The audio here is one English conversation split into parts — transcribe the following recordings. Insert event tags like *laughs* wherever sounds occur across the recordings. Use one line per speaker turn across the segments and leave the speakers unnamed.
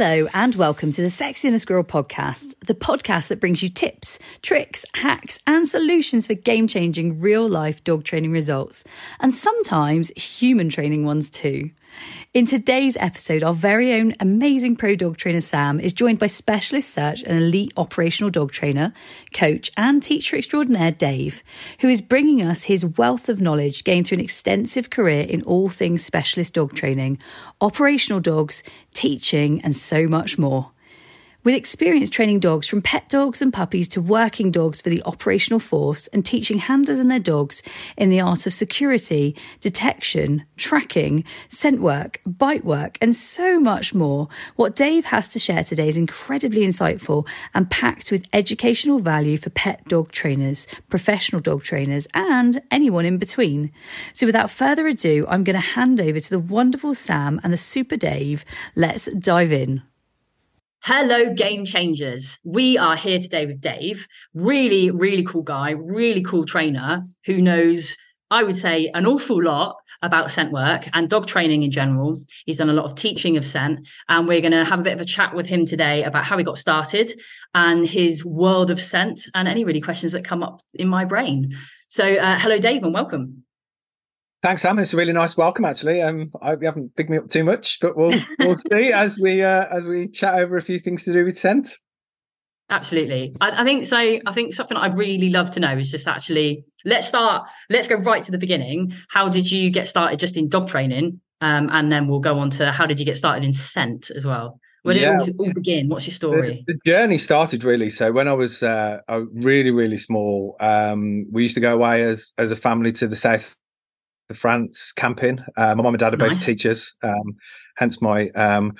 Hello, and welcome to the a Squirrel podcast, the podcast that brings you tips, tricks, hacks, and solutions for game changing real life dog training results, and sometimes human training ones too. In today's episode, our very own amazing pro dog trainer Sam is joined by specialist search and elite operational dog trainer, coach, and teacher extraordinaire Dave, who is bringing us his wealth of knowledge gained through an extensive career in all things specialist dog training, operational dogs, teaching, and so much more. With experience training dogs from pet dogs and puppies to working dogs for the operational force and teaching handlers and their dogs in the art of security, detection, tracking, scent work, bite work, and so much more, what Dave has to share today is incredibly insightful and packed with educational value for pet dog trainers, professional dog trainers, and anyone in between. So without further ado, I'm going to hand over to the wonderful Sam and the super Dave. Let's dive in. Hello, game changers. We are here today with Dave, really, really cool guy, really cool trainer who knows, I would say, an awful lot about scent work and dog training in general. He's done a lot of teaching of scent, and we're going to have a bit of a chat with him today about how he got started and his world of scent and any really questions that come up in my brain. So, uh, hello, Dave, and welcome.
Thanks, Sam. It's a really nice welcome, actually. Um, I hope you haven't picked me up too much, but we'll we'll *laughs* see as we uh, as we chat over a few things to do with scent.
Absolutely, I, I, think so. I think something I'd really love to know is just actually let's start. Let's go right to the beginning. How did you get started just in dog training, um, and then we'll go on to how did you get started in scent as well. Where did yeah. it all, all begin? What's your story?
The, the, journey started really. So when I was uh, really really small, um, we used to go away as as a family to the south France camping. Uh, my mum and dad are both nice. teachers, um, hence my um,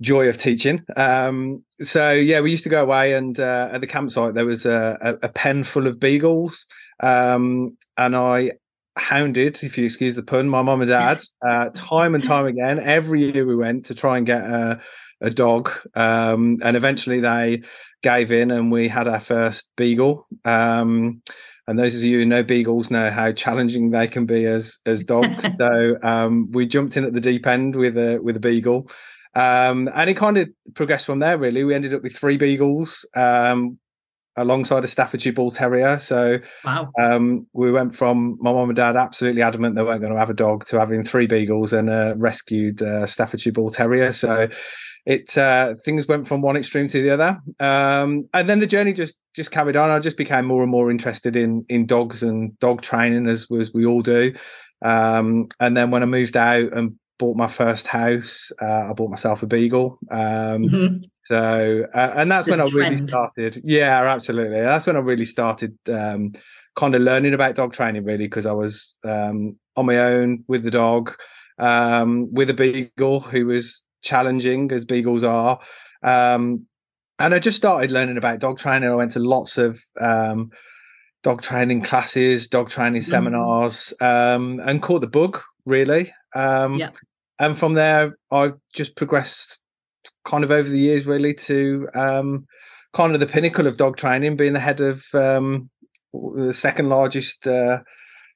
joy of teaching. Um, so yeah, we used to go away, and uh, at the campsite there was a, a, a pen full of beagles, um, and I hounded, if you excuse the pun, my mum and dad *laughs* uh, time and time again. Every year we went to try and get a, a dog, um, and eventually they gave in, and we had our first beagle. Um, and those of you who know beagles know how challenging they can be as as dogs. *laughs* so um, we jumped in at the deep end with a with a beagle, um, and it kind of progressed from there. Really, we ended up with three beagles um, alongside a Staffordshire Bull Terrier. So wow. Um, we went from my mom and dad absolutely adamant they weren't going to have a dog to having three beagles and a rescued uh, Staffordshire Bull Terrier. So it uh, things went from one extreme to the other, um, and then the journey just just carried on. I just became more and more interested in in dogs and dog training, as as we all do. Um, and then when I moved out and bought my first house, uh, I bought myself a beagle. Um, mm-hmm. So, uh, and that's when trend. I really started. Yeah, absolutely. That's when I really started um, kind of learning about dog training, really, because I was um, on my own with the dog, um, with a beagle who was challenging as beagles are. Um, and I just started learning about dog training. I went to lots of um, dog training classes, dog training mm-hmm. seminars, um, and caught the bug really. Um, yeah. And from there, I've just progressed kind of over the years really to um, kind of the pinnacle of dog training, being the head of um, the second largest uh,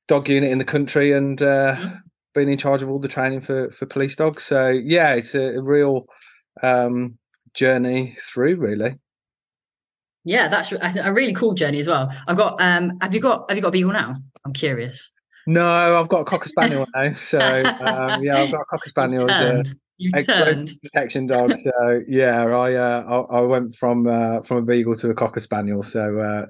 dog unit in the country and uh, mm-hmm been in charge of all the training for for police dogs. So yeah, it's a, a real um, journey through, really.
Yeah, that's, that's a really cool journey as well. I've got. Um, have you got? Have you got a beagle now? I'm curious.
No, I've got a cocker spaniel now. So um, yeah, I've got a cocker *laughs* spaniel.
As a,
protection dog. So yeah, I, uh, I, I went from uh, from a beagle to a cocker spaniel. So uh,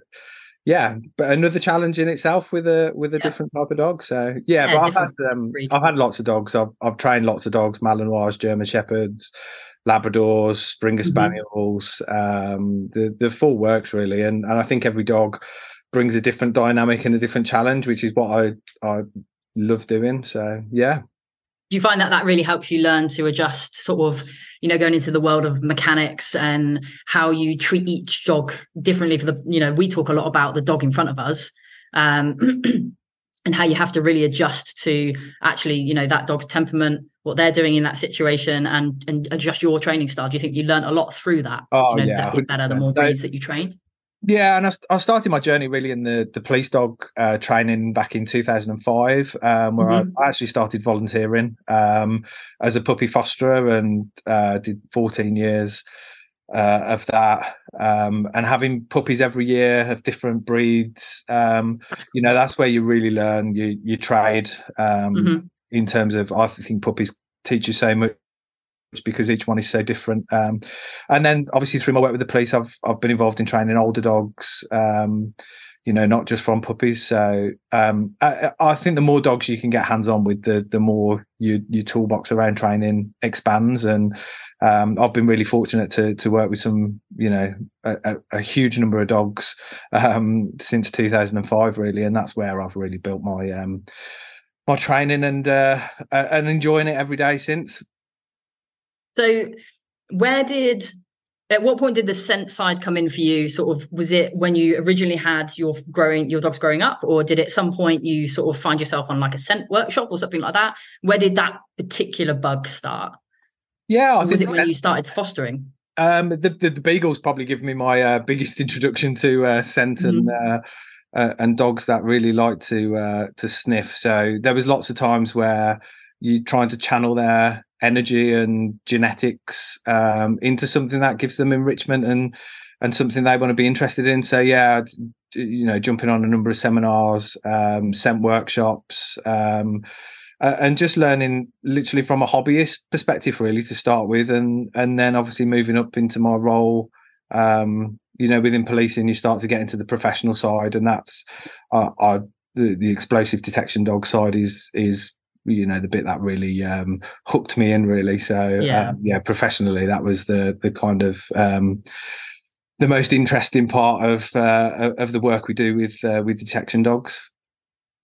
yeah, but another challenge in itself with a with a yeah. different type of dog. So yeah, yeah but I've had um, I've had lots of dogs. I've I've trained lots of dogs: Malinois, German Shepherds, Labradors, Springer mm-hmm. Spaniels, um, the the full works really. And and I think every dog brings a different dynamic and a different challenge, which is what I I love doing. So yeah.
Do you find that that really helps you learn to adjust sort of you know going into the world of mechanics and how you treat each dog differently for the you know we talk a lot about the dog in front of us um, *clears throat* and how you have to really adjust to actually you know that dog's temperament what they're doing in that situation and and adjust your training style. Do you think you learn a lot through that?
Oh
you know,
yeah
that better the more breeds that you train
Yeah, and I, I, started my journey really in the the police dog uh, training back in 2005, um, where mm-hmm. I, actually started volunteering um, as a puppy fosterer and uh, did 14 years uh, of that. Um, and having puppies every year of different breeds, um, you know, that's where you really learn. You you trade um, mm-hmm. in terms of I think puppies teach you so much because each one is so different. Um, and then obviously through my work with the police, I've I've been involved in training older dogs. Um, you know, not just from puppies. So um, I, I, think the more dogs you can get hands on with, the the more your your toolbox around training expands. And um, I've been really fortunate to to work with some, you know, a, a huge number of dogs um, since 2005, really, and that's where I've really built my um, my training and uh, and enjoying it every day since.
So, where did at what point did the scent side come in for you? Sort of was it when you originally had your growing your dogs growing up, or did at some point you sort of find yourself on like a scent workshop or something like that? Where did that particular bug start?
Yeah,
was it when you started fostering?
Um, the, the, the beagles probably give me my uh, biggest *laughs* introduction to uh, scent mm-hmm. and uh, uh, and dogs that really like to uh, to sniff. So there was lots of times where you trying to channel their energy and genetics um, into something that gives them enrichment and and something they want to be interested in. So yeah, you know, jumping on a number of seminars, um, scent workshops, um, uh, and just learning literally from a hobbyist perspective, really to start with, and and then obviously moving up into my role. Um, you know, within policing, you start to get into the professional side, and that's uh, I, the, the explosive detection dog side is is you know the bit that really um, hooked me in really so yeah. Um, yeah professionally that was the the kind of um, the most interesting part of uh, of the work we do with uh, with detection dogs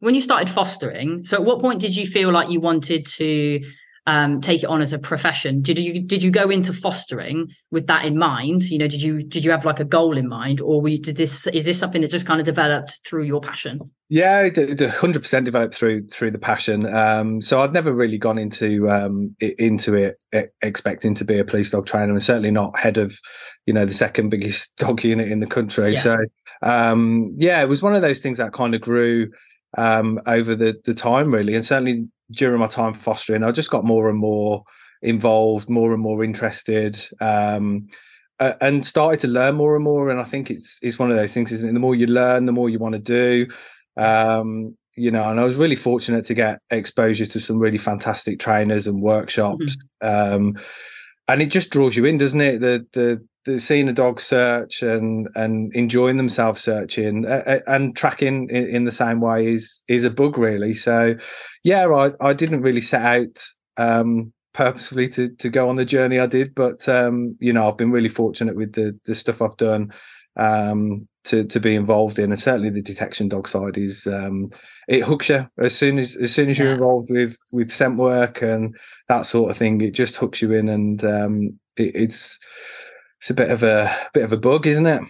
when you started fostering so at what point did you feel like you wanted to um, take it on as a profession. Did you did you go into fostering with that in mind? You know did you did you have like a goal in mind or we did this is this something that just kind of developed through your passion?
Yeah it, 100% developed through through the passion. Um, so i'd never really gone into um, into it expecting to be a police dog trainer and certainly not head of you know the second biggest *laughs* dog unit in the country. Yeah. so um, yeah it was one of those things that kind of grew um, over the the time really. And certainly during my time fostering, I just got more and more involved, more and more interested, um, uh, and started to learn more and more. And I think it's it's one of those things, isn't it? The more you learn, the more you want to do. Um, you know, and I was really fortunate to get exposure to some really fantastic trainers and workshops. Mm-hmm. Um, and it just draws you in, doesn't it? The the the seeing a dog search and and enjoying themselves searching uh, and tracking in, in, the same way is is a bug really. So yeah, I I didn't really set out um, purposefully to to go on the journey I did, but um, you know I've been really fortunate with the the stuff I've done um, to to be involved in, and certainly the detection dog side is um, it hooks you as soon as as soon as you're involved with with scent work and that sort of thing. It just hooks you in, and um, it, it's it's a bit of a bit of a bug, isn't it?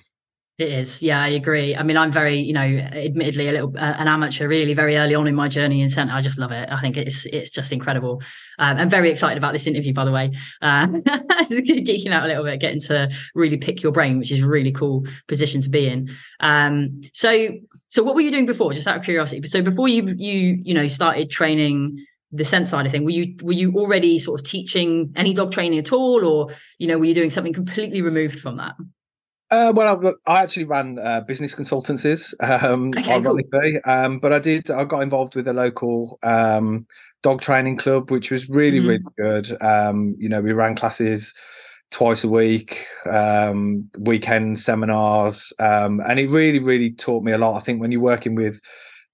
It is, yeah, I agree. I mean, I'm very, you know, admittedly a little uh, an amateur, really, very early on in my journey in centre. I just love it. I think it's it's just incredible. Um, I'm very excited about this interview, by the way. Um, geeking out a little bit, getting to really pick your brain, which is a really cool position to be in. Um, so, so what were you doing before? Just out of curiosity. So before you you you know started training the scent side of thing were you were you already sort of teaching any dog training at all or you know were you doing something completely removed from that
uh, well, I, I, actually ran uh, business consultancies, um, okay, ironically, cool. um, but I did. I got involved with a local um, dog training club, which was really, mm-hmm. really good. Um, you know, we ran classes twice a week, um, weekend seminars, um, and it really, really taught me a lot. I think when you're working with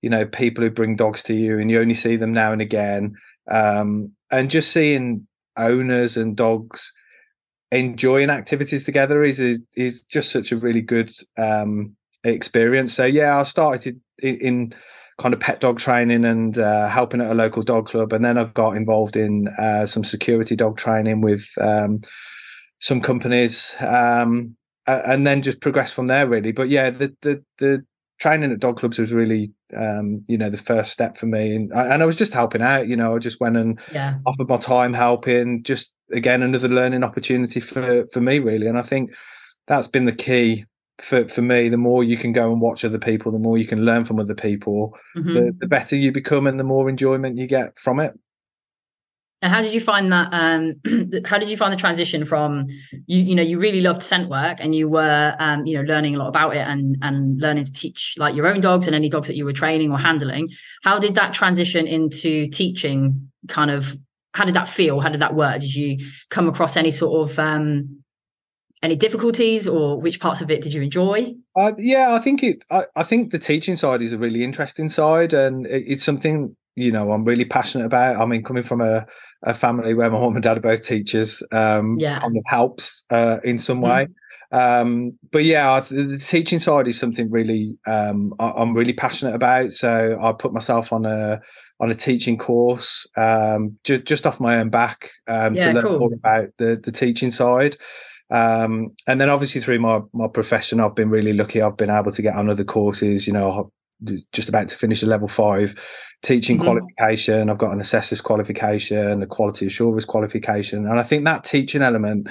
you know people who bring dogs to you and you only see them now and again. Um, and just seeing owners and dogs enjoying activities together is is, is just such a really good um, experience. So yeah i started in, in kind of pet dog training and uh, helping at a local dog club and then i've got involved in uh, some security dog training with um, some companies um, and then just progress from there really. But yeah the the the training at dog clubs was really um, you know the first step for me and, and i was just helping out you know i just went and yeah. offered my time helping just again another learning opportunity for for me really and i think that's been the key for for me, the more you can go and watch other people, the more you can learn from other people, mm-hmm. the, the better you become, and the more enjoyment you get from it.
And how did you find that? Um, *clears throat* how did you find the transition from you? You know, you really loved scent work, and you were, um, you know, learning a lot about it, and and learning to teach like your own dogs and any dogs that you were training or handling. How did that transition into teaching? Kind of, how did that feel? How did that work? Did you come across any sort of um, any difficulties, or which parts of it did you enjoy?
Uh, yeah, I think it. I, I, think the teaching side is a really interesting side, and it, it's something you know I'm really passionate about. I mean, coming from a a family where my mom and dad are both teachers um, yeah. kind of helps uh, in some way. Mm-hmm. Um, but yeah, the, the, teaching side is something really um, I, am really passionate about. So I put myself on a on a teaching course um, just just off my own back um, yeah, to learn cool. more about the the teaching side. Um, and then obviously through my my profession, I've been really lucky. I've been able to get on other courses. You know, just about to finish a level five teaching mm-hmm. qualification. I've got an assessor's qualification, a quality assurance qualification, and I think that teaching element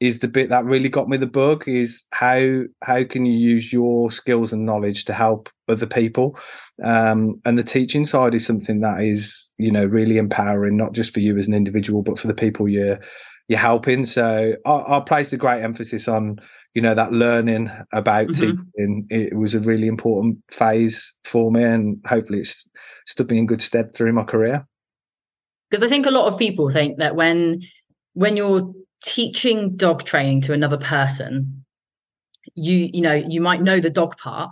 is the bit that really got me the bug. Is how how can you use your skills and knowledge to help other people, um, and the teaching side is something that is you know really empowering, not just for you as an individual, but for the people you're you're helping. So I, I placed a great emphasis on you know that learning about mm-hmm. teaching it was a really important phase for me and hopefully it's stood me in good stead through my career
because i think a lot of people think that when when you're teaching dog training to another person you you know you might know the dog part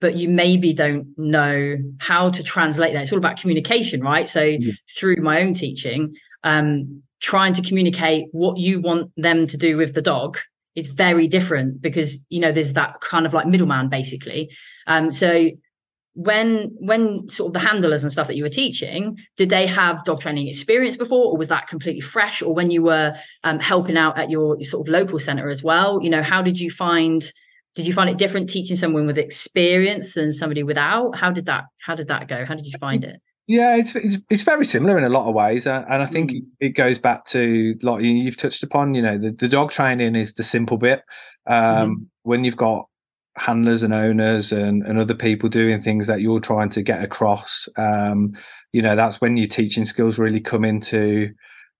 but you maybe don't know how to translate that it's all about communication right so yeah. through my own teaching um trying to communicate what you want them to do with the dog is very different because you know there's that kind of like middleman basically. Um so when when sort of the handlers and stuff that you were teaching did they have dog training experience before or was that completely fresh? Or when you were um, helping out at your, sort of local center as well you know how did you find did you find it different teaching someone with experience than somebody without? How did that how did that go? How did you find it
yeah, it's, it's, it's very similar in a lot of ways, uh, and I think mm. it goes back to like you've touched upon. You know, the, the dog training is the simple bit. Um, mm. When you've got handlers and owners and, and other people doing things that you're trying to get across, um, you know, that's when your teaching skills really come into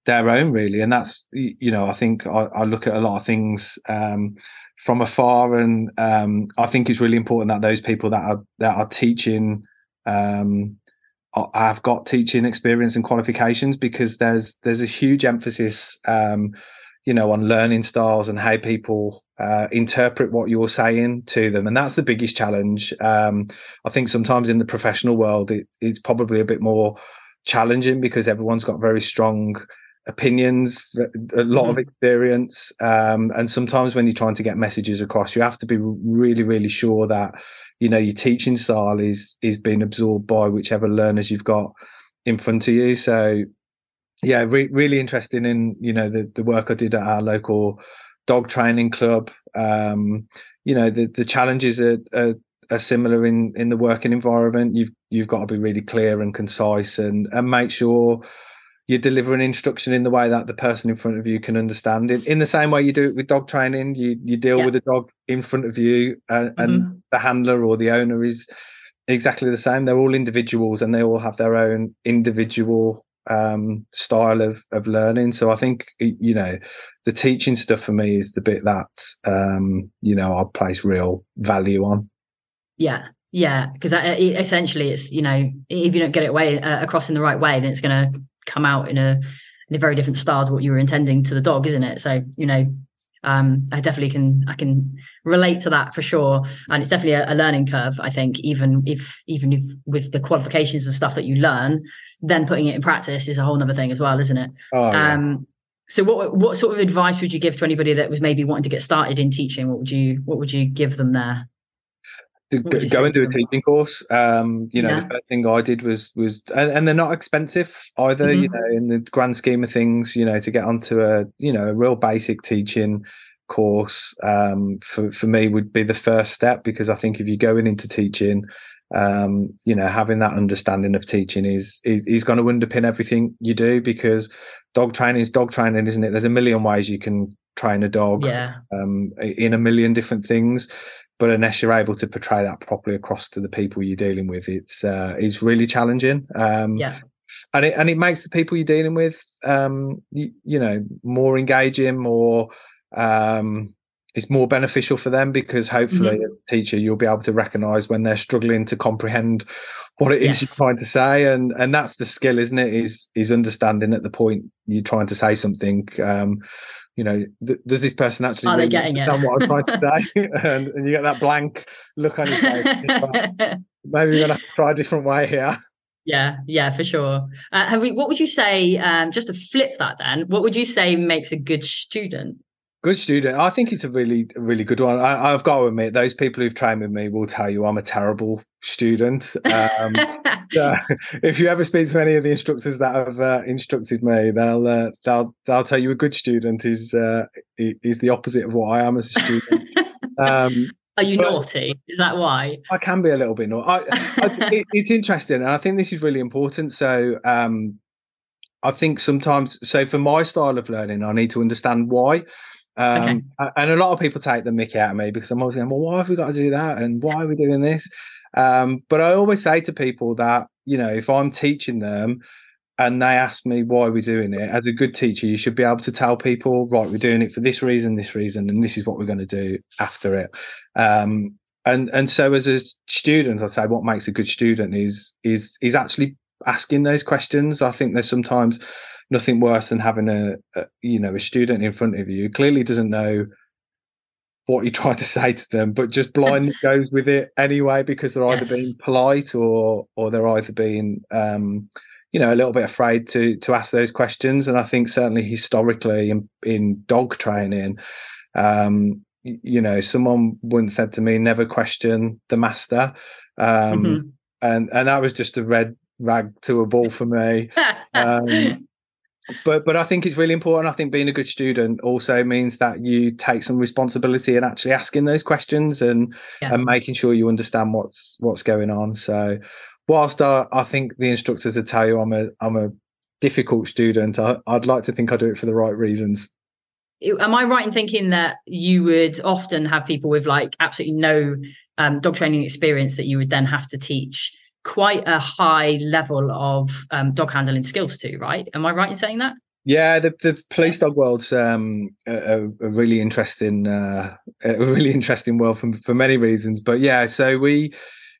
their own, really. And that's you know, I think I, I look at a lot of things um, from afar, and um, I think it's really important that those people that are that are teaching um, I've got teaching experience and qualifications because there's there's a huge emphasis, um, you know, on learning styles and how people uh, interpret what you're saying to them, and that's the biggest challenge. Um, I think sometimes in the professional world, it, it's probably a bit more challenging because everyone's got very strong opinions, a lot mm-hmm. of experience, um, and sometimes when you're trying to get messages across, you have to be really, really sure that you know your teaching style is is being absorbed by whichever learners you've got in front of you so yeah re- really interesting in you know the the work i did at our local dog training club um you know the the challenges are, are, are similar in in the working environment you've you've got to be really clear and concise and and make sure you deliver an instruction in the way that the person in front of you can understand it. In the same way you do it with dog training, you you deal yeah. with a dog in front of you, uh, and mm-hmm. The handler or the owner is exactly the same. They're all individuals, and they all have their own individual um, style of of learning. So I think you know the teaching stuff for me is the bit that um, you know I place real value on.
Yeah, yeah, because essentially it's you know if you don't get it way uh, across in the right way, then it's going to come out in a in a very different style to what you were intending to the dog, isn't it? So you know, um, I definitely can I can relate to that for sure, and it's definitely a, a learning curve. I think even if even if with the qualifications and stuff that you learn, then putting it in practice is a whole other thing as well, isn't it? Oh, yeah. Um, so what what sort of advice would you give to anybody that was maybe wanting to get started in teaching? What would you what would you give them there?
Go, go and do a teaching course. Um, you know, yeah. the first thing I did was was, and, and they're not expensive either. Mm-hmm. You know, in the grand scheme of things, you know, to get onto a you know a real basic teaching course um, for for me would be the first step because I think if you're going into teaching, um, you know, having that understanding of teaching is, is is going to underpin everything you do because dog training is dog training, isn't it? There's a million ways you can train a dog
yeah.
um, in a million different things but unless you're able to portray that properly across to the people you're dealing with, it's uh, it's really challenging. Um,
yeah.
And it and it makes the people you're dealing with, um, you, you know, more engaging, more um, it's more beneficial for them because hopefully mm-hmm. a teacher you'll be able to recognize when they're struggling to comprehend what it is yes. you're trying to say and and that's the skill isn't it is is understanding at the point you're trying to say something um you know th- does this person actually
are really they getting it
what i'm trying to say *laughs* *laughs* and, and you get that blank look on your face *laughs* maybe we're gonna try a different way here
yeah, yeah, for sure. Uh, have we? What would you say? Um, just to flip that, then, what would you say makes a good student?
Good student. I think it's a really, really good one. I, have got to admit, those people who've trained with me will tell you I'm a terrible student. Um, *laughs* so if you ever speak to any of the instructors that have uh, instructed me, they'll uh, they'll they'll tell you a good student is uh, is the opposite of what I am as a student. *laughs*
Um, Are you naughty? Is that why?
I can be a little bit naughty. I, I, *laughs* it, it's interesting, and I think this is really important. So. Um, I think sometimes, so for my style of learning, I need to understand why. Um, okay. And a lot of people take the mickey out of me because I'm always going, well, why have we got to do that? And why are we doing this? Um, but I always say to people that, you know, if I'm teaching them and they ask me why we're doing it, as a good teacher, you should be able to tell people, right, we're doing it for this reason, this reason, and this is what we're going to do after it. Um, and and so as a student, I'd say what makes a good student is is is actually asking those questions. I think there's sometimes nothing worse than having a, a, you know a student in front of you who clearly doesn't know what you *laughs* try to say to them, but just blindly *laughs* goes with it anyway because they're either yes. being polite or or they're either being um, you know a little bit afraid to to ask those questions. And I think certainly historically in, in dog training, um, you know, someone once said to me, "Never question the master," um, mm-hmm. and and that was just a red rag to a bull for me. *laughs* um, but but I think it's really important. I think being a good student also means that you take some responsibility and actually asking those questions and yeah. and making sure you understand what's what's going on. So whilst I, I think the instructors would tell you I'm a I'm a difficult student, I, I'd like to think I do it for the right reasons.
Am I right in thinking that you would often have people with like absolutely no um, dog training experience that you would then have to teach quite a high level of um, dog handling skills too, right? Am I right in saying that?
Yeah, the, the police dog world's um, a, a, really interesting, uh, a really *laughs* interesting world for, for many reasons. But yeah, so we,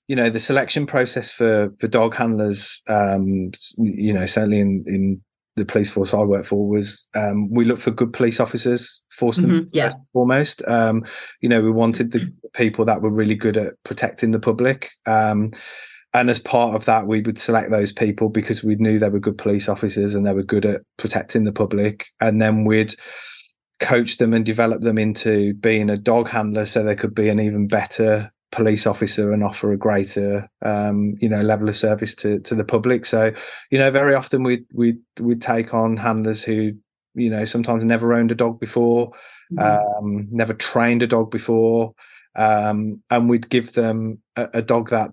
you know, the selection process for for dog handlers, um, you know, certainly in in the police force I work for was um, we look for good police officers, force them mm-hmm, yeah. foremost. Um, you know, we wanted the *clears throat* people that were really good at protecting the public. Um, and as part of that, we would select those people because we knew they were good police officers and they were good at protecting the public. And then we'd coach them and develop them into being a dog handler so they could be an even better police officer and offer a greater um, you know level of service to to the public so you know very often we we we take on handlers who you know sometimes never owned a dog before mm-hmm. um, never trained a dog before um, and we'd give them a, a dog that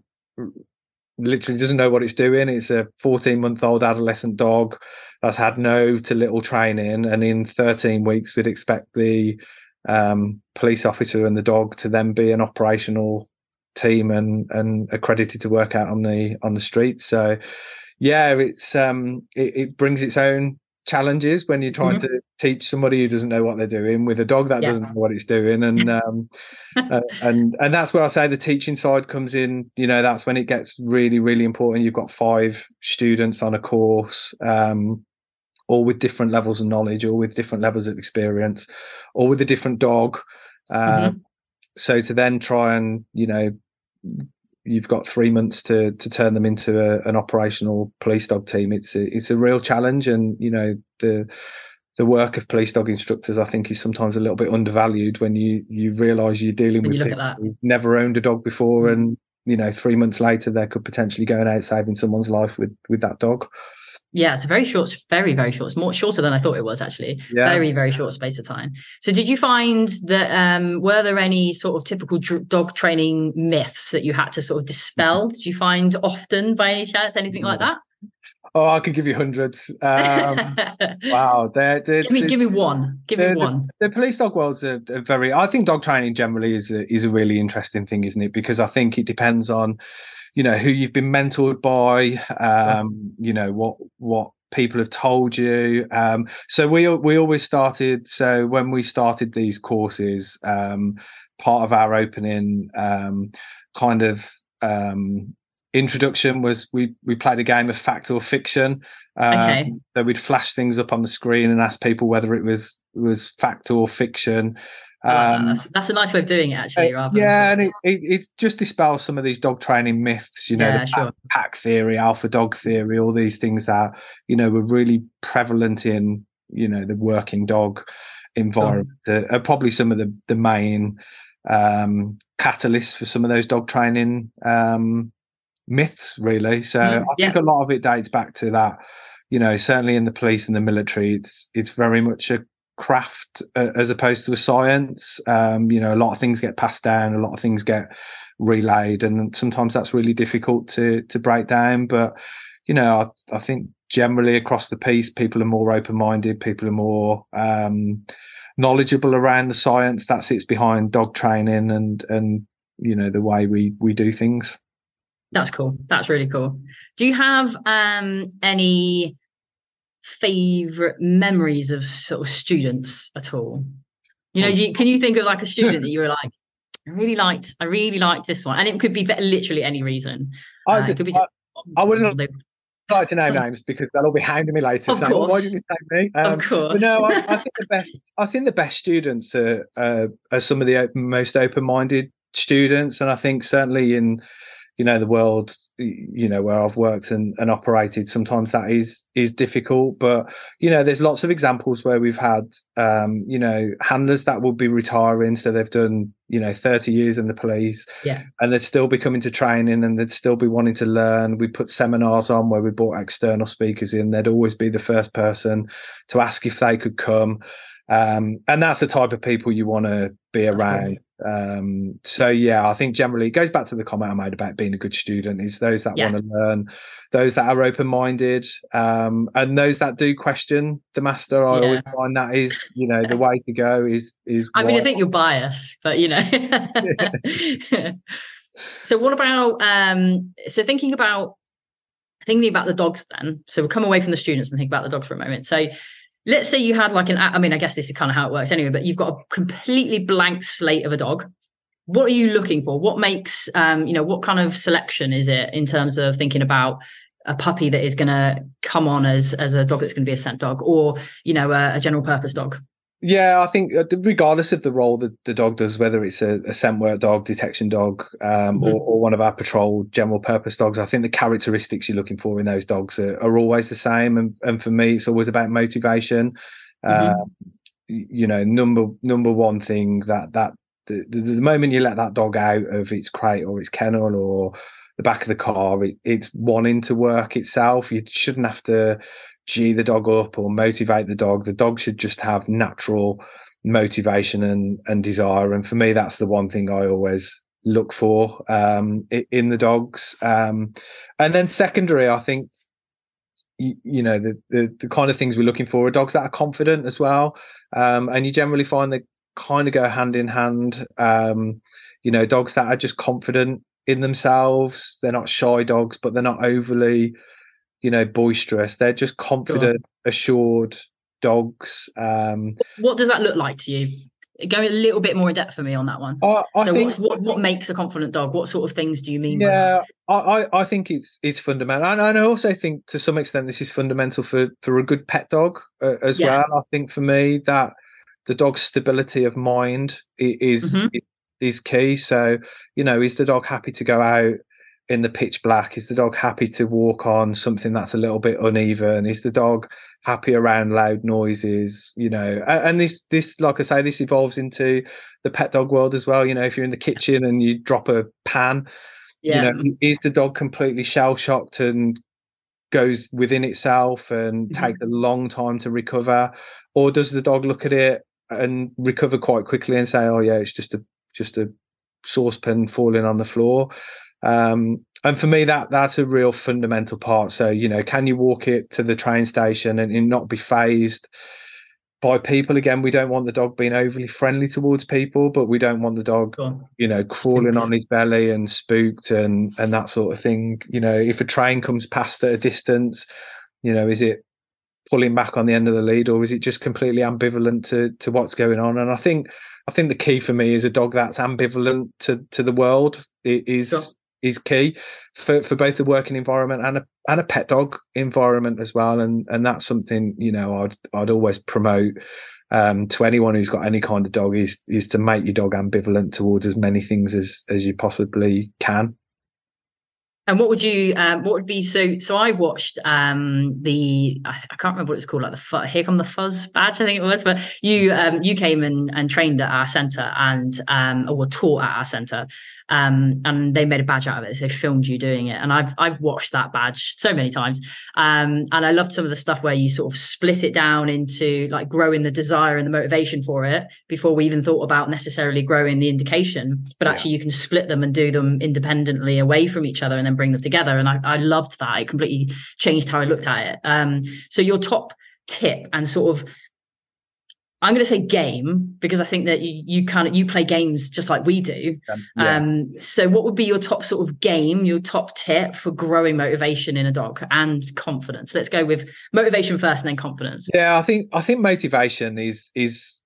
literally doesn't know what it's doing. It's a 14 month old adolescent dog that's had no to little training. And in 13 weeks, we'd expect the um, police officer and the dog to then be an operational team and, and accredited to work out on the, on the streets. So yeah, it's, um, it, it brings its own challenges when you're trying mm-hmm. to teach somebody who doesn't know what they're doing with a dog that yeah. doesn't know what it's doing and *laughs* um, uh, and and that's where i say the teaching side comes in you know that's when it gets really really important you've got five students on a course um, all with different levels of knowledge or with different levels of experience or with a different dog uh, mm-hmm. so to then try and you know you've got three months to to turn them into a, an operational police dog team. It's a, it's a real challenge, and you know the the work of police dog instructors, I think, is sometimes a little bit undervalued when you you realise you're dealing when with you people who've never owned a dog before, mm-hmm. and you know three months later they could potentially go out saving someone's life with with that dog.
Yeah, it's a very short, very, very short. It's more shorter than I thought it was actually. Yeah. Very, very short space of time. So, did you find that um, were there any sort of typical dr- dog training myths that you had to sort of dispel? Did you find often, by any chance, anything like that?
Oh, I could give you hundreds. Um, *laughs* wow, they're, they're,
give me give me one. Give me one.
The, the, police dog world's a, a, very. I think dog training generally is a, is a really interesting thing, isn't it? Because I think it depends on, you know, who you've been mentored by. Um, you know what what people have told you. Um, so we we always started. So when we started these courses, um, part of our opening um, kind of um, introduction was we we played a game of fact or fiction. Um, okay. So we'd flash things up on the screen and ask people whether it was was fact or fiction.
Um, that's, that's, a nice way of doing it, actually.
Uh, yeah, and it, it, it, just dispels some of these dog training myths. You know, yeah, sure. pack theory, alpha dog theory, all these things that you know were really prevalent in you know the working dog environment. Oh. are probably some of the the main um, catalysts for some of those dog training um, myths, really. So mm, I yeah. think a lot of it dates back to that. You know, certainly in the police and the military, it's it's very much a craft uh, as opposed to a science. Um, you know, a lot of things get passed down, a lot of things get relayed, and sometimes that's really difficult to to break down. But you know, I, I think generally across the piece, people are more open minded. People are more um, knowledgeable around the science that sits behind dog training and and you know the way we we do things.
That's cool. That's really cool. Do you have um any favorite memories of sort of students at all? You know, you, can you think of like a student that *laughs* you were like, I really liked, I really liked this one, and it could be literally any reason.
I, uh, just, I, I, wouldn't like to name names because they'll all be hounding me later of saying, oh, "Why didn't you take me?"
Um, of course.
no, I, I, think the best. I think the best students are uh, are some of the open, most open-minded students, and I think certainly in you know the world you know where I've worked and, and operated sometimes that is is difficult. But you know there's lots of examples where we've had um, you know handlers that will be retiring so they've done you know 30 years in the police
yeah.
and they'd still be coming to training and they'd still be wanting to learn. We put seminars on where we brought external speakers in. They'd always be the first person to ask if they could come. Um, and that's the type of people you want to be that's around um, so yeah, I think generally it goes back to the comment I made about being a good student is those that yeah. want to learn, those that are open minded, um, and those that do question the master. I yeah. always find that is, you know, the *laughs* way to go is is
I mean, I think you're biased, but you know. *laughs* so what about um so thinking about thinking about the dogs then. So we'll come away from the students and think about the dogs for a moment. So let's say you had like an i mean i guess this is kind of how it works anyway but you've got a completely blank slate of a dog. What are you looking for? What makes um, you know what kind of selection is it in terms of thinking about a puppy that is going to come on as as a dog that's going to be a scent dog or you know a, a general purpose dog
yeah, I think uh, regardless of the role that the dog does, whether it's a, a scent work dog, detection dog, um, mm-hmm. or, or, one of our patrol general purpose dogs, I think the characteristics you're looking for in those dogs are, are always the same. And, and for me, it's always about motivation. Mm-hmm. Uh, you know, number number one thing that that the, the, the, moment you let that dog out of its crate or its kennel or the back of the car, it, it's wanting to work itself. You shouldn't have to G the dog up or motivate the dog. The dog should just have natural motivation and, and desire. And for me, that's the one thing I always look for um, in the dogs. Um, and then secondary, I think, you, you know, the, the, the, kind of things we're looking for are dogs that are confident as well. Um, and you generally find they kind of go hand in hand. Um, you know, dogs that are just confident in themselves. They're not shy dogs, but they're not overly you know, boisterous. They're just confident, assured dogs. Um,
what does that look like to you? Go a little bit more in depth for me on that one.
I, I
so,
think,
what what makes a confident dog? What sort of things do you mean?
Yeah, I, I think it's it's fundamental, and, I also think to some extent this is fundamental for for a good pet dog uh, as yeah. well. I think for me that the dog's stability of mind is mm-hmm. is key. So you know, is the dog happy to go out? In the pitch black? Is the dog happy to walk on something that's a little bit uneven? Is the dog happy around loud noises? You know, and this this like I say, this evolves into the pet dog world as well. You know, if you're in the kitchen and you drop a pan, yeah. you know, is the dog completely shell shocked and goes within itself and mm-hmm. take a long time to recover, or does the dog look at it and recover quite quickly and say, "Oh yeah, it's just a just a saucepan falling on the floor"? Um, and for me that that's a real fundamental part. So you know can you walk it to the train station and, and not be phased by people? Again we don't want the dog being overly friendly towards people but we don't want the dog you know crawling spooked. on his belly and spooked and and that sort of thing. You know if a train comes past at a distance you know is it pulling back on the end of the lead or is it just completely ambivalent to to what's going on? And i think i think the key for me is a dog that's ambivalent to to the world it is is key for, for both the working environment and a and a pet dog environment as well. And and that's something you know I'd I'd always promote um, to anyone who's got any kind of dog is is to make your dog ambivalent towards as many things as as you possibly can.
And what would you, um, what would be so? So I watched um, the, I, I, can't remember what it's called, like the Here Come the Fuzz badge, I think it was. But you, um, you came and, and trained at our centre and um, or were taught at our centre, um, and they made a badge out of it. So they filmed you doing it, and I've I've watched that badge so many times, um, and I loved some of the stuff where you sort of split it down into like growing the desire and the motivation for it before we even thought about necessarily growing the indication. But actually, yeah. you can split them and do them independently away from each other, and then bring them together. And I, I loved that. It completely changed how I looked at it. Um, so your top tip and sort of I'm going to say game because I think that you, you kind of you play games just like we do. Um, yeah. um, so, what would be your top sort of game, your top tip for growing motivation in a dog and confidence? Let's go with motivation first, and then confidence.
Yeah, I think I think motivation is is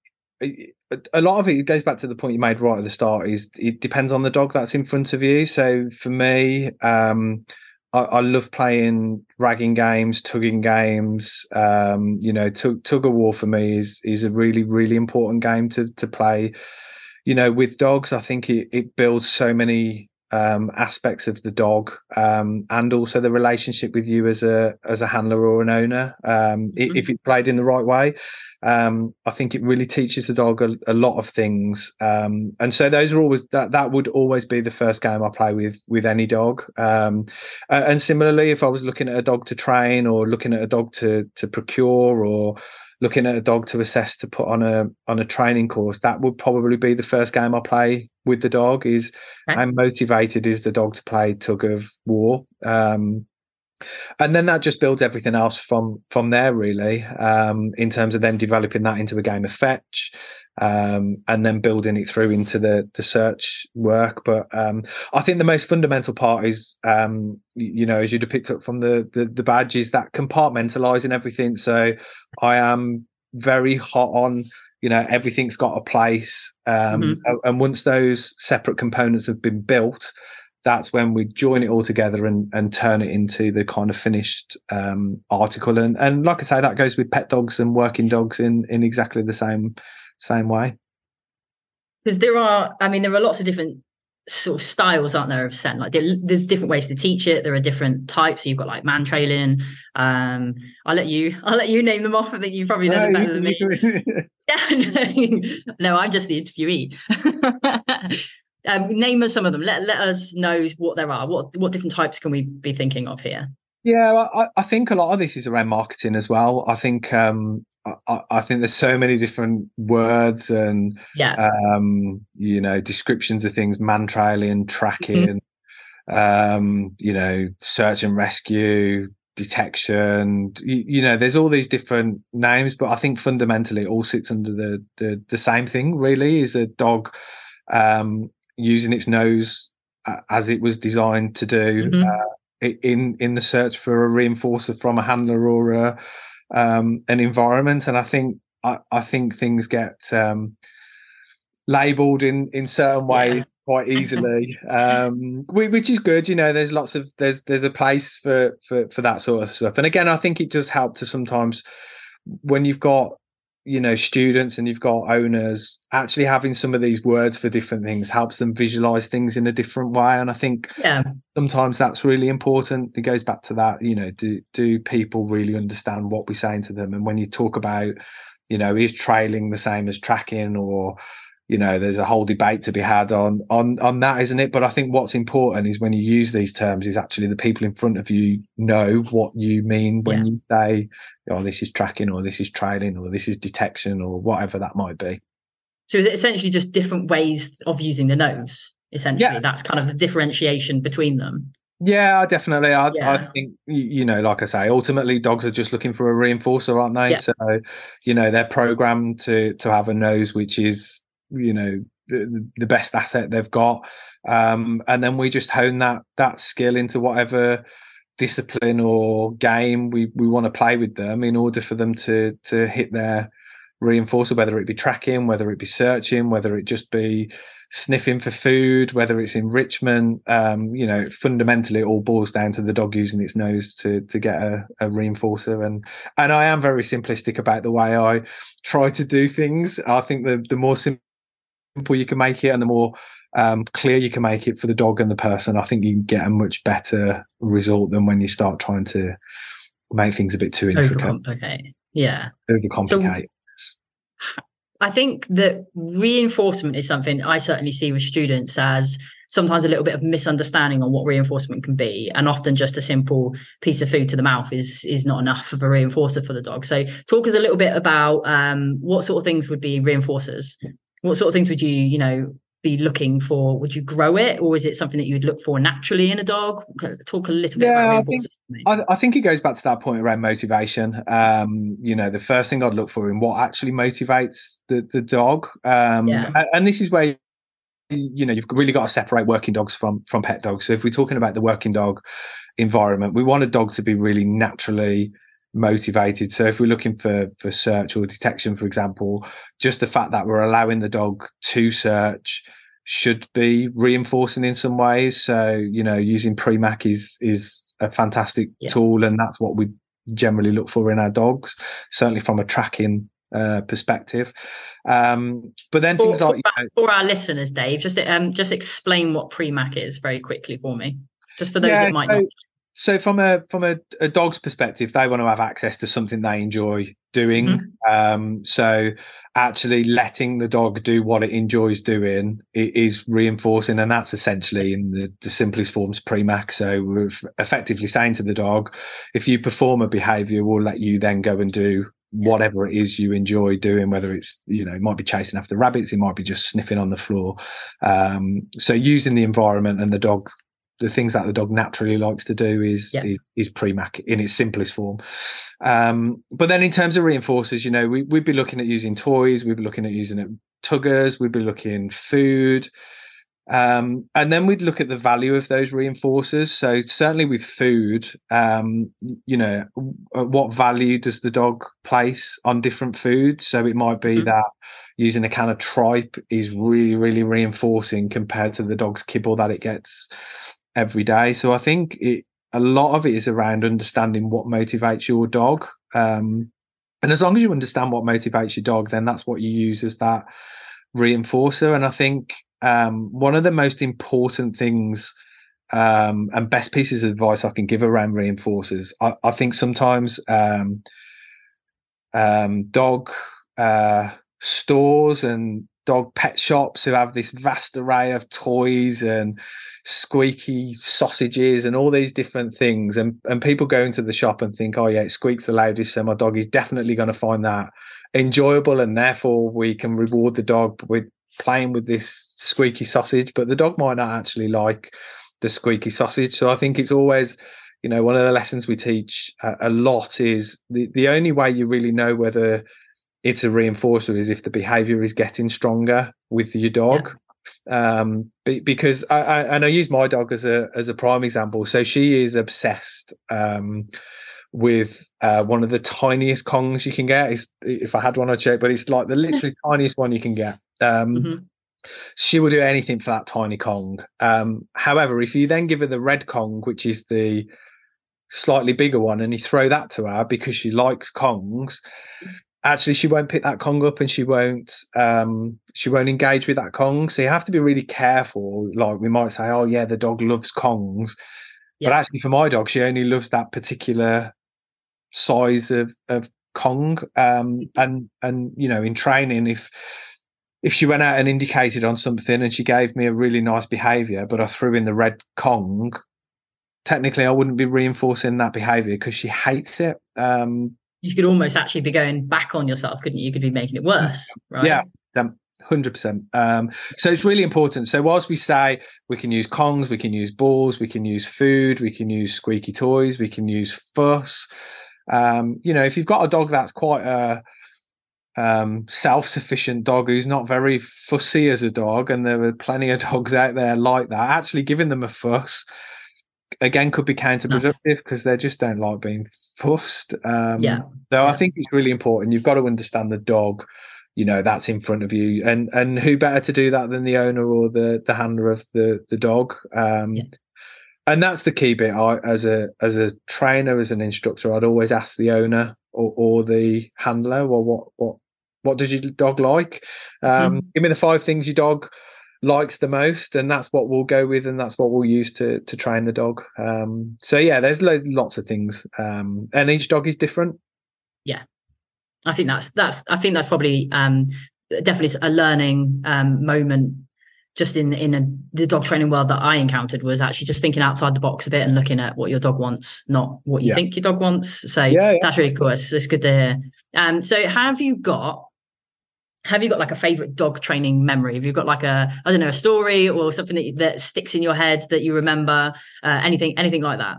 a lot of it goes back to the point you made right at the start. Is it depends on the dog that's in front of you. So for me, um, I, I, love playing ragging games, tugging games. Um, you know, tug, tug of war for me is is a really really important game to to play. You know, with dogs, I think it, it builds so many um, aspects of the dog um, and also the relationship with you as a as a handler or an owner. Um, mm-hmm. If it's played in the right way, um, I think it really teaches the dog a, a lot of things. Um, and so those are always that that would always be the first game I play with with any dog. Um, and similarly, if I was looking at a dog to train or looking at a dog to to procure or looking at a dog to assess to put on a on a training course, that would probably be the first game I play with the dog. Is okay. how motivated is the dog to play tug of war? Um, and then that just builds everything else from from there really um, in terms of then developing that into a game of fetch um, and then building it through into the the search work but um, i think the most fundamental part is um, you know as you'd have picked up from the, the the badge is that compartmentalizing everything so i am very hot on you know everything's got a place um, mm-hmm. and once those separate components have been built that's when we join it all together and, and turn it into the kind of finished um, article. And, and like I say, that goes with pet dogs and working dogs in, in exactly the same same way.
Because there are, I mean, there are lots of different sort of styles, aren't there, of scent? Like there, there's different ways to teach it. There are different types. So you've got like man trailing. Um, I'll let you, *laughs* I'll let you name them off. I think you probably know them better than me. *laughs* *laughs* no, I'm just the interviewee. *laughs* Um, name us some of them. Let let us know what there are. What what different types can we be thinking of here?
Yeah, I, I think a lot of this is around marketing as well. I think um, I, I, think there's so many different words and
yeah.
um, you know descriptions of things, man trailing, tracking, mm-hmm. um, you know, search and rescue, detection. You, you, know, there's all these different names, but I think fundamentally it all sits under the the, the same thing. Really, is a dog um, using its nose uh, as it was designed to do mm-hmm. uh, in in the search for a reinforcer from a handler or a, um, an environment. And I think I, I think things get um, labelled in in certain ways. Quite easily. Um, which is good you know there's lots of there's there's a place for for for that sort of stuff. And again i think it does help to sometimes when you've got you know students and you've got owners actually having some of these words for different things helps them visualize things in a different way. And i think
yeah.
sometimes that's really important. It goes back to that you know do do people really understand what we're saying to them? And when you talk about you know is trailing the same as tracking or you know there's a whole debate to be had on on on that isn't it but i think what's important is when you use these terms is actually the people in front of you know what you mean when yeah. you say oh this is tracking or this is trailing or this is detection or whatever that might be
so is it essentially just different ways of using the nose essentially yeah. that's kind of the differentiation between them
Yeah, definitely. I, yeah. I, think you know, like I say, ultimately dogs are just looking for a reinforcer, aren't they? Yeah. So, you know, they're programmed to to have a nose which is, you know, the, the best asset they've got, um, and then we just hone that that skill into whatever discipline or game we we want to play with them in order for them to to hit their reinforcer, whether it be tracking, whether it be searching, whether it just be sniffing for food, whether it's enrichment, um, you know, fundamentally it all boils down to the dog using its nose to to get a, a, reinforcer. And and I am very simplistic about the way I try to do things. I think the the more simple you can make it, and the more um, clear you can make it for the dog and the person, I think you can get a much better result than when you start trying to make things a bit too intricate.
Overcomplicate. Yeah.
Overcomplicate.
So, I think that reinforcement is something I certainly see with students as sometimes a little bit of misunderstanding on what reinforcement can be, and often just a simple piece of food to the mouth is is not enough of a reinforcer for the dog. So, talk us a little bit about um, what sort of things would be reinforcers. What sort of things would you, you know, be looking for? Would you grow it, or is it something that you would look for naturally in a dog? Talk a little bit yeah, about I think,
I, I, think it goes back to that point around motivation. Um, you know, the first thing I'd look for in what actually motivates the the dog, um, yeah. and, and this is where you know you've really got to separate working dogs from from pet dogs. So if we're talking about the working dog environment, we want a dog to be really naturally motivated. So if we're looking for for search or detection, for example, just the fact that we're allowing the dog to search should be reinforcing in some ways. So you know, using Premack is is a fantastic yeah. tool, and that's what we generally look for in our dogs. Certainly from a tracking uh, perspective. Um, but then
for,
things
for, you know, for our listeners, Dave, just um, just explain what Premack is very quickly for me, just for those yeah, that might so, not.
So from a from a, a, dog's perspective, they want to have access to something they enjoy doing. Mm-hmm. Um, so actually letting the dog do what it enjoys doing is reinforcing, and that's essentially in the, the simplest forms Premack. So we're effectively saying to the dog, if you perform a behaviour, we'll let you then go and do whatever it is you enjoy doing, whether it's, you know, it might be chasing after rabbits, it might be just sniffing on the floor. Um, so using the environment and the dog the things that the dog naturally likes to do is yeah. is, is Premack in its simplest form. Um, but then in terms of reinforcers, you know, we, we'd be looking at using toys, we'd be looking at using it tuggers, we'd be looking food. Um, and then we'd look at the value of those reinforcers. So certainly with food, um, you know, what value does the dog place on different foods? So it might be mm-hmm. that using a can of tripe is really, really reinforcing compared to the dog's kibble that it gets every day. So I think it, a lot of it is around understanding what motivates your dog. Um, and as long as you understand what motivates your dog, then that's what you use as that reinforcer. And I think um, one of the most important things um, and best pieces of advice I can give around reinforcers, I, I think sometimes um, um, dog uh, stores and dog pet shops who have this vast array of toys and squeaky sausages and all these different things. And and people go into the shop and think oh yeah it squeaks the loudest so my dog is definitely going to find that enjoyable and therefore we can reward the dog with playing with this squeaky sausage. But the dog might not actually like the squeaky sausage. So i think it's always you know one of the lessons we teach a, a lot is the the only way you really know whether it's a reinforcer is if the behavior is getting stronger with your dog um, be, because I, I, and I use my dog as a as a prime example. So she is obsessed um, with uh, one of the tiniest kongs you can get. If I had one, I'd it, but it's like the *laughs* literally tiniest one you can get. Um, mm-hmm. She will do anything for that tiny kong. Um, however, if you then give her the red kong, which is the slightly bigger one, and you throw that to her because she likes kongs, actually she won't pick that kong up and she won't um she won't engage with that kong. So you have to be really careful. Like we might say oh yeah the dog loves kongs. Yeah. but actually for my dog she only loves that particular size of of kong. Um and and you know in training if if she went out and indicated on something and she gave me a really nice behavior but i threw in the red kong technically i wouldn't be reinforcing that behavior because she hates it. Um
you could almost actually be going back on yourself, couldn't you? You could be making it worse, right?
Yeah. Um, Hundred percent. Um, so it's really important. So whilst we say we can use Kongs, we can use balls, we can use food, we can use squeaky toys, we can use fuss. Um, you know, if you've got a dog that's quite a um, self-sufficient dog who's not very fussy as a dog, and there are plenty of dogs out there like that. Actually, giving them a fuss again could be counterproductive because they just don't like being fussed. Um,
yeah.
So
yeah.
I think it's really important. You've got to understand the dog. You know that's in front of you, and and who better to do that than the owner or the the handler of the the dog. Um, yeah. And that's the key bit. I, as a as a trainer, as an instructor, I'd always ask the owner or, or the handler, well, what what what does your dog like? Um, mm. Give me the five things your dog likes the most, and that's what we'll go with, and that's what we'll use to to train the dog. Um, so yeah, there's lo- lots of things, um, and each dog is different.
Yeah, I think that's that's I think that's probably um, definitely a learning um, moment just in in a, the dog training world that I encountered was actually just thinking outside the box a bit and looking at what your dog wants, not what you yeah. think your dog wants. So yeah, yeah. that's really cool. It's, it's good to hear. Um, so have you got have you got like a favorite dog training memory? Have you got like a I don't know a story or something that that sticks in your head that you remember? Uh, anything anything like that?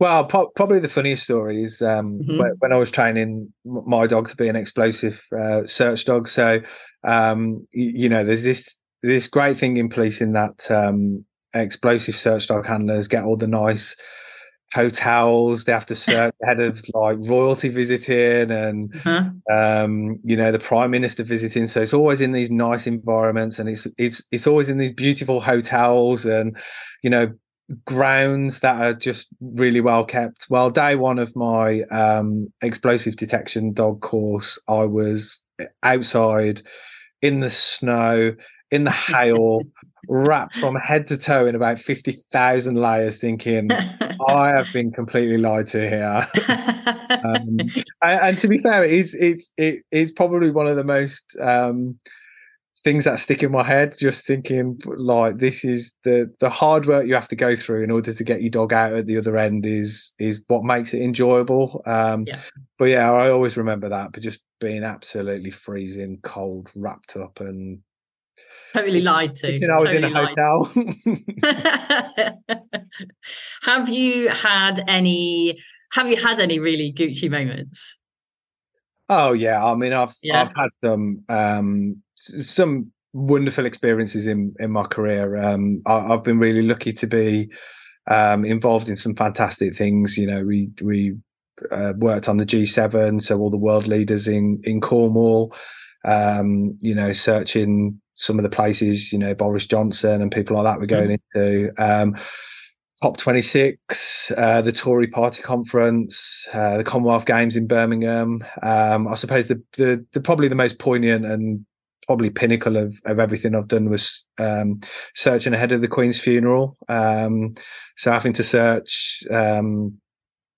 Well, po- probably the funniest story is um, mm-hmm. when, when, I was training my dog to be an explosive uh, search dog. So, um, you, you know, there's this this great thing in policing that um, explosive search dog handlers get all the nice hotels they have to search ahead of like royalty visiting and uh-huh. um, you know the prime minister visiting so it's always in these nice environments and it's it's it's always in these beautiful hotels and you know grounds that are just really well kept well day one of my um, explosive detection dog course i was outside in the snow in the *laughs* hail, wrapped from head to toe in about 50,000 layers, thinking, *laughs* I have been completely lied to here. *laughs* um, and, and, to be fair, it is, it's, it is probably one of the most um, things that stick in my head, just thinking, like, this is the, the hard work you have to go through in order to get your dog out at the other end is, is what makes it enjoyable. Um, yeah. But yeah, I always remember that, but just being absolutely freezing cold, wrapped up and
Totally lied to.
You know, I was
totally
in a hotel. *laughs*
have you had any? Have you had any really Gucci moments?
Oh yeah, I mean, I've yeah. I've had some um, some wonderful experiences in in my career. Um, I, have been really lucky to be um, involved in some fantastic things. You know, we we uh, worked on the G7, so all the world leaders in in Cornwall. Um, you know, searching some of the places, you know, Boris Johnson and people like that were going into. Um, COP26, uh, the Tory Party conference, uh, the Commonwealth Games in Birmingham. Um, I suppose the, the, the, probably the most poignant and probably pinnacle of, of everything I've done was um, searching ahead of the Queen's funeral. Um, so having to search um,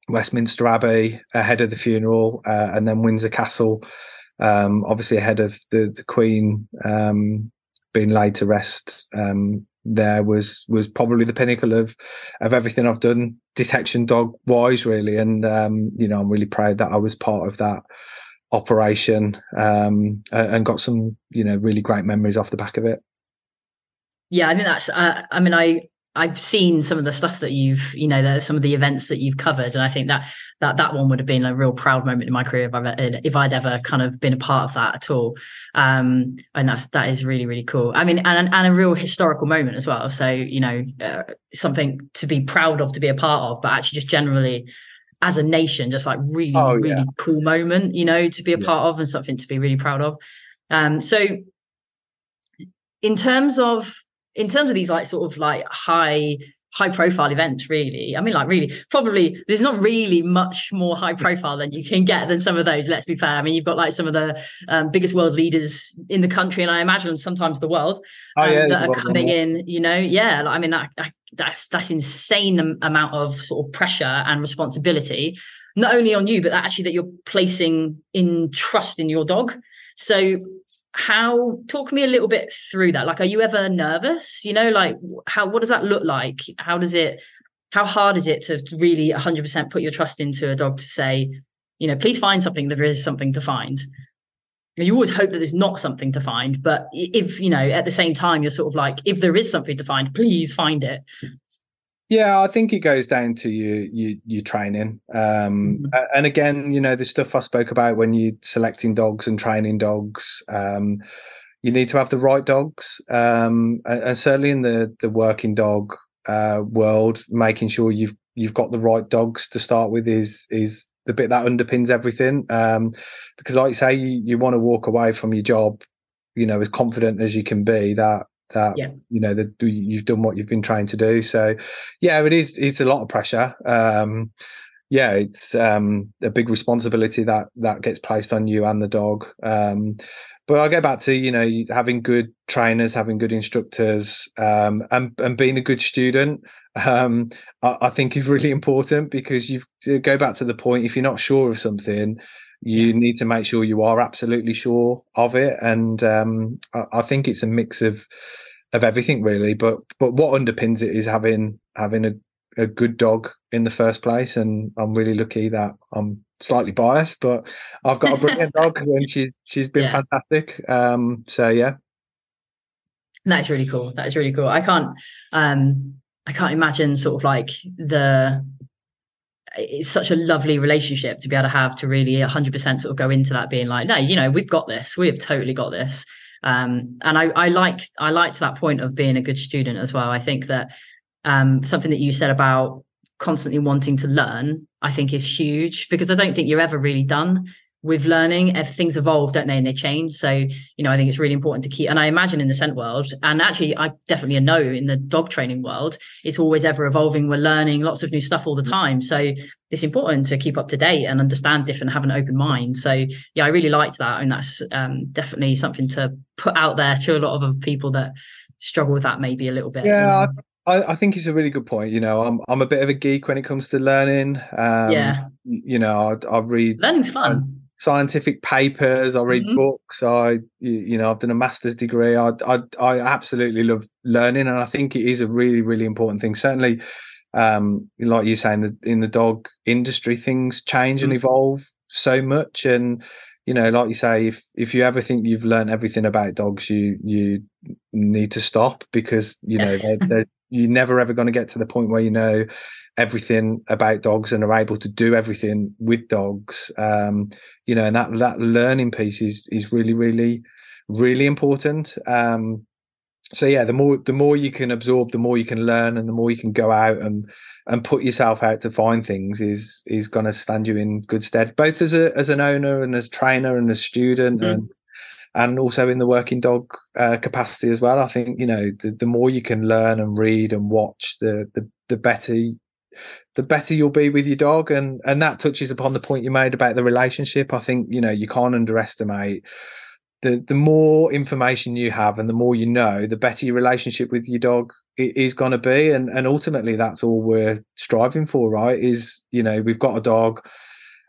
Westminster Abbey ahead of the funeral uh, and then Windsor Castle um, obviously ahead of the the Queen um, being laid to rest. Um, there was was probably the pinnacle of of everything I've done detection dog wise, really, and um, you know I'm really proud that I was part of that operation um, and got some you know really great memories off the back of it.
Yeah, I think that's. Uh, I mean, I I've seen some of the stuff that you've, you know, the, some of the events that you've covered, and I think that that that one would have been a real proud moment in my career if I if I'd ever kind of been a part of that at all. Um, and that's that is really really cool. I mean, and and a real historical moment as well. So you know, uh, something to be proud of, to be a part of, but actually just generally as a nation, just like really oh, yeah. really cool moment, you know, to be a yeah. part of and something to be really proud of. Um, so in terms of in terms of these like sort of like high high profile events really i mean like really probably there's not really much more high profile than you can get than some of those let's be fair. I mean you've got like some of the um, biggest world leaders in the country and i imagine sometimes the world um, oh, yeah, that are coming in you know? Yeah like, i mean that, that's that's insane amount of sort of pressure and responsibility not only on you but actually that you're placing in trust in your dog. So how talk me a little bit through that. Like are you ever nervous? You know like how what does that look like? How does it how hard is it to really 100% put your trust into a dog to say you know please find something there is something to find? You always hope that there's not something to find but if you know at the same time you're sort of like if there is something to find please find it
yeah, I think it goes down to your your, your training, um, mm-hmm. and again, you know, the stuff I spoke about when you're selecting dogs and training dogs. Um, you need to have the right dogs, um, and, and, certainly in the the working dog uh, world, making sure you've you've got the right dogs to start with is is the bit that underpins everything. Um, because, like you say, you, you want to walk away from your job, you know, as confident as you can be. That that yeah. you know that you've done what you've been trying to do. So, yeah, it is. It's a lot of pressure. Um, yeah, it's um, a big responsibility that that gets placed on you and the dog. Um, but I'll go back to you know having good trainers, having good instructors, um, and and being a good student. Um, I, I, think is really *laughs* important because you go back to the point. If you're not sure of something, you need to make sure you are absolutely sure of it. And um, I, I, think it's a mix of of everything really. But but what underpins it is having having a, a good dog in the first place. And I'm really lucky that I'm slightly biased, but I've got a brilliant dog *laughs* and she's she's been yeah. fantastic. Um, so yeah.
That's really cool. That is really cool. I can't um I can't imagine sort of like the it's such a lovely relationship to be able to have to really 100% sort of go into that being like no you know we've got this. We have totally got this. Um, and I, I like I liked that point of being a good student as well. I think that um, something that you said about constantly wanting to learn, I think is huge because I don't think you're ever really done with learning. If things evolve, don't they, and they change. So, you know, I think it's really important to keep. And I imagine in the scent world, and actually, I definitely know in the dog training world, it's always ever evolving. We're learning lots of new stuff all the time. So it's important to keep up to date and understand different, have an open mind. So yeah, I really liked that, and that's um, definitely something to put out there to a lot of people that struggle with that maybe a little bit.
Yeah, I, I, think it's a really good point. You know, I'm I'm a bit of a geek when it comes to learning. Um, yeah. You know, I, I read
learning's fun.
Scientific papers. I read mm-hmm. books. I you know I've done a master's degree. I, I I absolutely love learning, and I think it is a really really important thing. Certainly, um, like you say in the in the dog industry, things change mm-hmm. and evolve so much, and you know, like you say, if if you ever think you've learned everything about dogs, you you need to stop because you know they're, *laughs* they're you're never ever going to get to the point where you know everything about dogs and are able to do everything with dogs. Um, you know, and that that learning piece is is really, really, really important. Um, so yeah, the more the more you can absorb, the more you can learn, and the more you can go out and and put yourself out to find things is is going to stand you in good stead, both as a as an owner and as trainer and as student mm-hmm. and and also in the working dog uh, capacity as well. I think you know the, the more you can learn and read and watch, the the the better the better you'll be with your dog, and and that touches upon the point you made about the relationship. I think you know you can't underestimate. The, the more information you have and the more you know, the better your relationship with your dog is going to be. And, and ultimately, that's all we're striving for, right? Is, you know, we've got a dog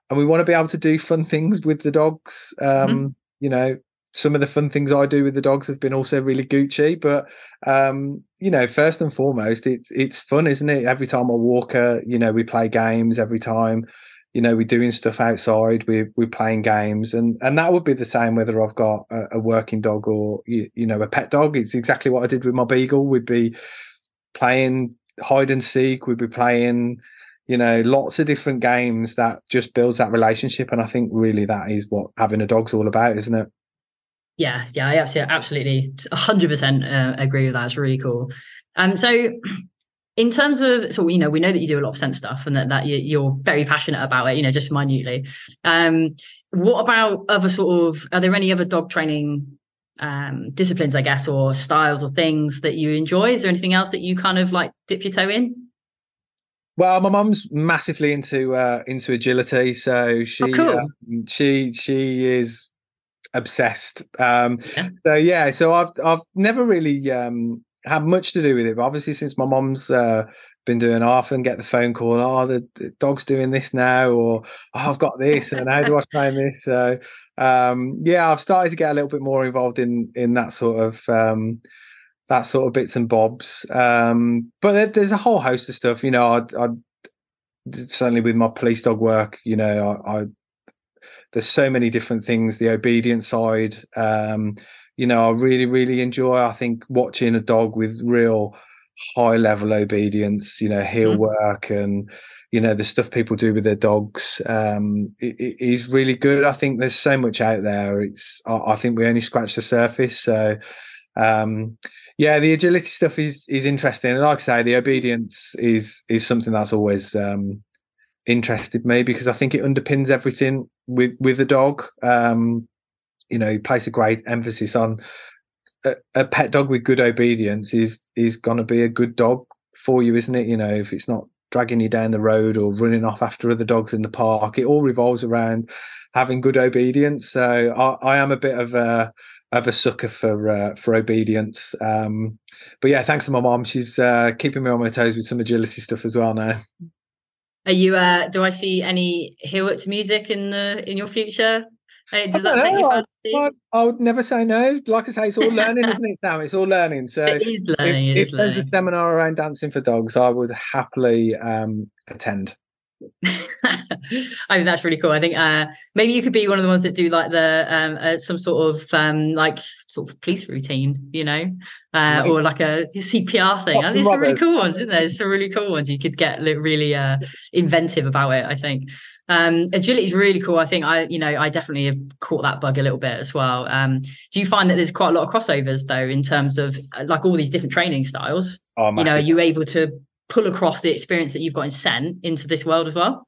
and we want to be able to do fun things with the dogs. Um, mm-hmm. You know, some of the fun things I do with the dogs have been also really Gucci. But um, you know, first and foremost, it's it's fun, isn't it? Every time I walk her, you know, we play games. Every time, you know, we're doing stuff outside. We're we're playing games, and and that would be the same whether I've got a, a working dog or you, you know a pet dog. It's exactly what I did with my beagle. We'd be playing hide and seek. We'd be playing you know lots of different games that just builds that relationship and i think really that is what having a dog's all about isn't it
yeah, yeah, I absolutely, absolutely, hundred percent uh, agree with that. It's really cool. Um, so in terms of, so you know, we know that you do a lot of scent stuff, and that that you're very passionate about it. You know, just minutely. Um, what about other sort of? Are there any other dog training um, disciplines, I guess, or styles or things that you enjoy? Is there anything else that you kind of like dip your toe in?
Well, my mum's massively into uh, into agility, so she oh, cool. um, she she is obsessed. Um, yeah. So yeah, so I've I've never really um, had much to do with it. But obviously, since my mom's uh, been doing, I often get the phone call. Oh, the, the dog's doing this now, or oh, I've got this, and how do I train this? So um, yeah, I've started to get a little bit more involved in in that sort of. Um, that sort of bits and bobs, um, but there, there's a whole host of stuff. You know, I, I certainly with my police dog work, you know, I, I there's so many different things. The obedience side, um, you know, I really really enjoy. I think watching a dog with real high level obedience, you know, heel mm-hmm. work and you know the stuff people do with their dogs um, is really good. I think there's so much out there. It's I, I think we only scratch the surface. So um, yeah, the agility stuff is is interesting, and like I say, the obedience is is something that's always um, interested me because I think it underpins everything with with the dog. Um, you know, place a great emphasis on a, a pet dog with good obedience is is going to be a good dog for you, isn't it? You know, if it's not dragging you down the road or running off after other dogs in the park. It all revolves around having good obedience. So I, I am a bit of a of a sucker for uh, for obedience. Um, but yeah, thanks to my mom, she's uh, keeping me on my toes with some agility stuff as well now.
Are you? Uh, do I see any Heelwork to music in the in your future? Does that take your fancy? I,
I, would never say no. Like I say, it's all learning, isn't it, Now It's all learning. So
it is learning.
If,
it
if
is
there's a seminar around dancing for dogs, I would happily um, attend. *laughs*
I think that's really cool. I think uh, maybe you could be one of the ones that do like the um, uh, some sort of um, like sort of police routine, you know, uh, right. or like a CPR thing. And there's some really cool ones, isn't there? There's some really cool ones. You could get really uh, inventive about it. I think um, agility is really cool. I think I, you know, I definitely have caught that bug a little bit as well. Um, do you find that there's quite a lot of crossovers though in terms of uh, like all these different training styles?
Oh,
you know, are you able to pull across the experience that you've got in scent into this world as well?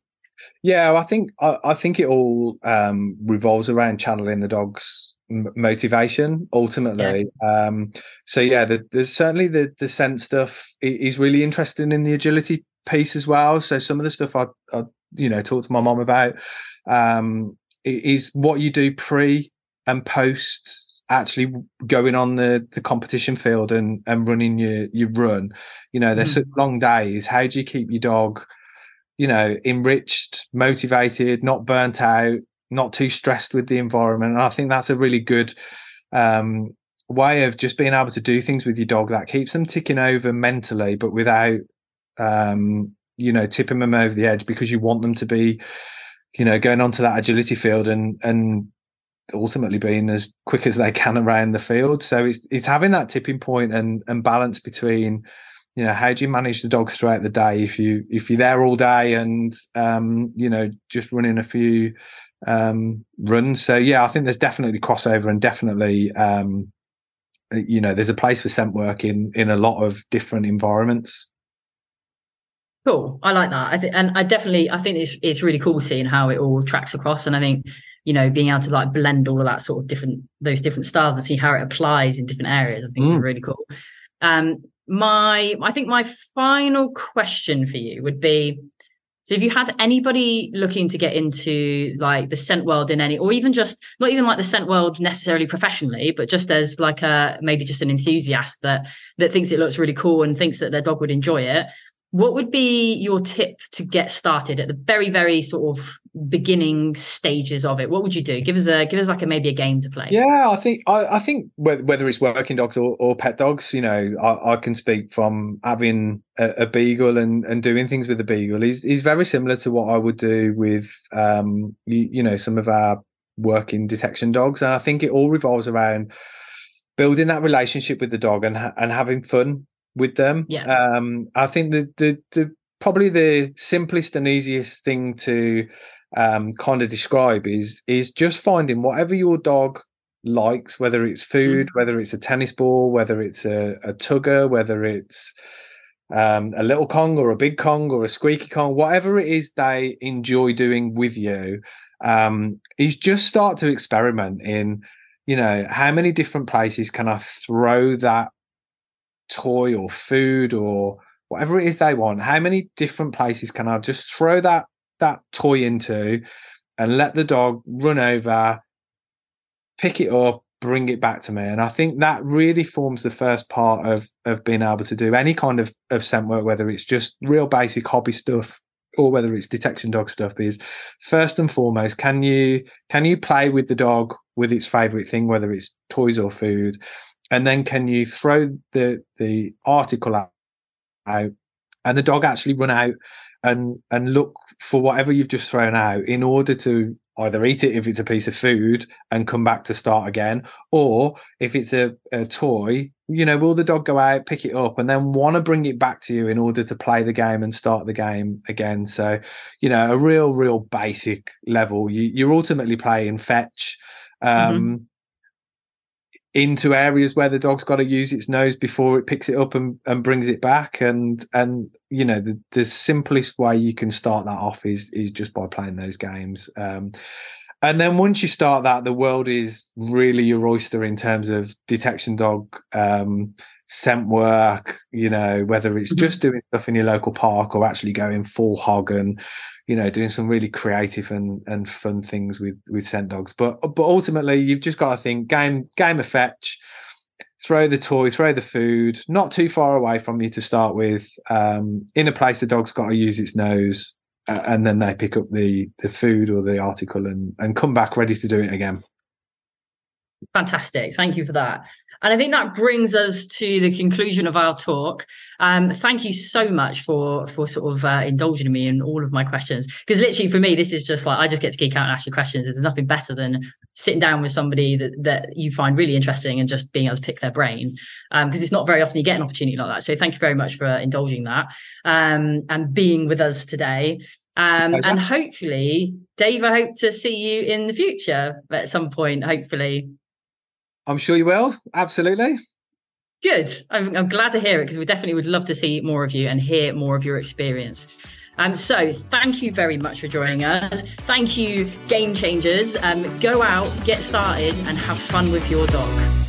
Yeah, I think I, I think it all um, revolves around channeling the dog's m- motivation ultimately. Yeah. Um, so yeah, the, there's certainly the the scent stuff is really interesting in the agility piece as well. So some of the stuff I, I you know talk to my mom about um, is what you do pre and post actually going on the the competition field and and running your your run. You know there's mm. such long days. How do you keep your dog you know enriched motivated not burnt out not too stressed with the environment? And i think that's a really good um, way of just being able to do things with your dog that keeps them ticking over mentally but without um, you know tipping them over the edge because you want them to be you know going onto that agility field and and ultimately being as quick as they can around the field. So it's it's having that tipping point and and balance between, you know, how do you manage the dogs throughout the day if you if you're there all day and um, you know, just running a few um runs. So yeah, I think there's definitely crossover and definitely um you know, there's a place for scent work in in a lot of different environments.
Cool. I like that. I think, and I definitely, I think it's it's really cool seeing how it all tracks across. And I think you know, being able to like blend all of that sort of different those different styles and see how it applies in different areas, I think mm. is really cool. Um, my I think my final question for you would be so if you had anybody looking to get into like the scent world in any or even just not even like the scent world necessarily professionally but just as like a maybe just an enthusiast that that thinks it looks really cool and thinks that their dog would enjoy it what would be your tip to get started at the very very sort of beginning stages of it? What would you do? Give us a give us like a maybe a game to play.
Yeah i think i, I think whether it's working dogs or, or pet dogs you know I, I, can speak from having a, a, beagle and and doing things with a beagle. He's, he's very similar to what i would do with um you, you know some of our working detection dogs. And i think it all revolves around building that relationship with the dog and and having fun with them
yeah
um i think the the, the probably the simplest and easiest thing to um, kind of describe is is just finding whatever your dog likes, whether it's food, mm. whether it's a tennis ball, whether it's a, a tugger, whether it's um, a little Kong or a big Kong or a squeaky Kong, whatever it is they enjoy doing with you, um, is just start to experiment in, you know, how many different places can I throw that toy or food or whatever it is they want? How many different places can I just throw that that toy into and let the dog run over, pick it up, bring it back to me. And I think that really forms the first part of of being able to do any kind of, of scent work, whether it's just real basic hobby stuff or whether it's detection dog stuff is first and foremost can you can you play with the dog with its favorite thing whether it's toys or food and then can you throw the the article out, out and the dog actually run out and and look for whatever you've just thrown out in order to either eat it if it's a piece of food and come back to start again, or if it's a, a toy, you know, will the dog go out, pick it up, and then want to bring it back to you in order to play the game and start the game again? So, you know, a real, real basic level. You, you're ultimately playing fetch. Mm-hmm. Um, mm-hmm into areas where the dog's got to use its nose before it picks it up and, and brings it back and and you know the, the simplest way you can start that off is is just by playing those games um, and then once you start that the world is really your oyster in terms of detection dog um, scent work you know whether it's mm-hmm. just doing stuff in your local park or actually going full hog and you know doing some really creative and and fun things with with scent dogs but but ultimately you've just got to think game game of fetch throw the toy throw the food not too far away from you to start with um, in a place the dog's got to use its nose uh, and then they pick up the the food or the article and and come back ready to do it again
Fantastic. Thank you for that. And I think that brings us to the conclusion of our talk. Um, thank you so much for for sort of uh, indulging me in all of my questions. Because literally for me, this is just like I just get to geek out and ask you questions. There's nothing better than sitting down with somebody that, that you find really interesting and just being able to pick their brain. Because um, it's not very often you get an opportunity like that. So thank you very much for indulging that um, and being with us today. Um, and hopefully, Dave, I hope to see you in the future at some point, hopefully.
I'm sure you will. Absolutely.
Good. I'm, I'm glad to hear it because we definitely would love to see more of you and hear more of your experience. Um, so thank you very much for joining us. Thank you, game changers. Um, go out, get started, and have fun with your dog.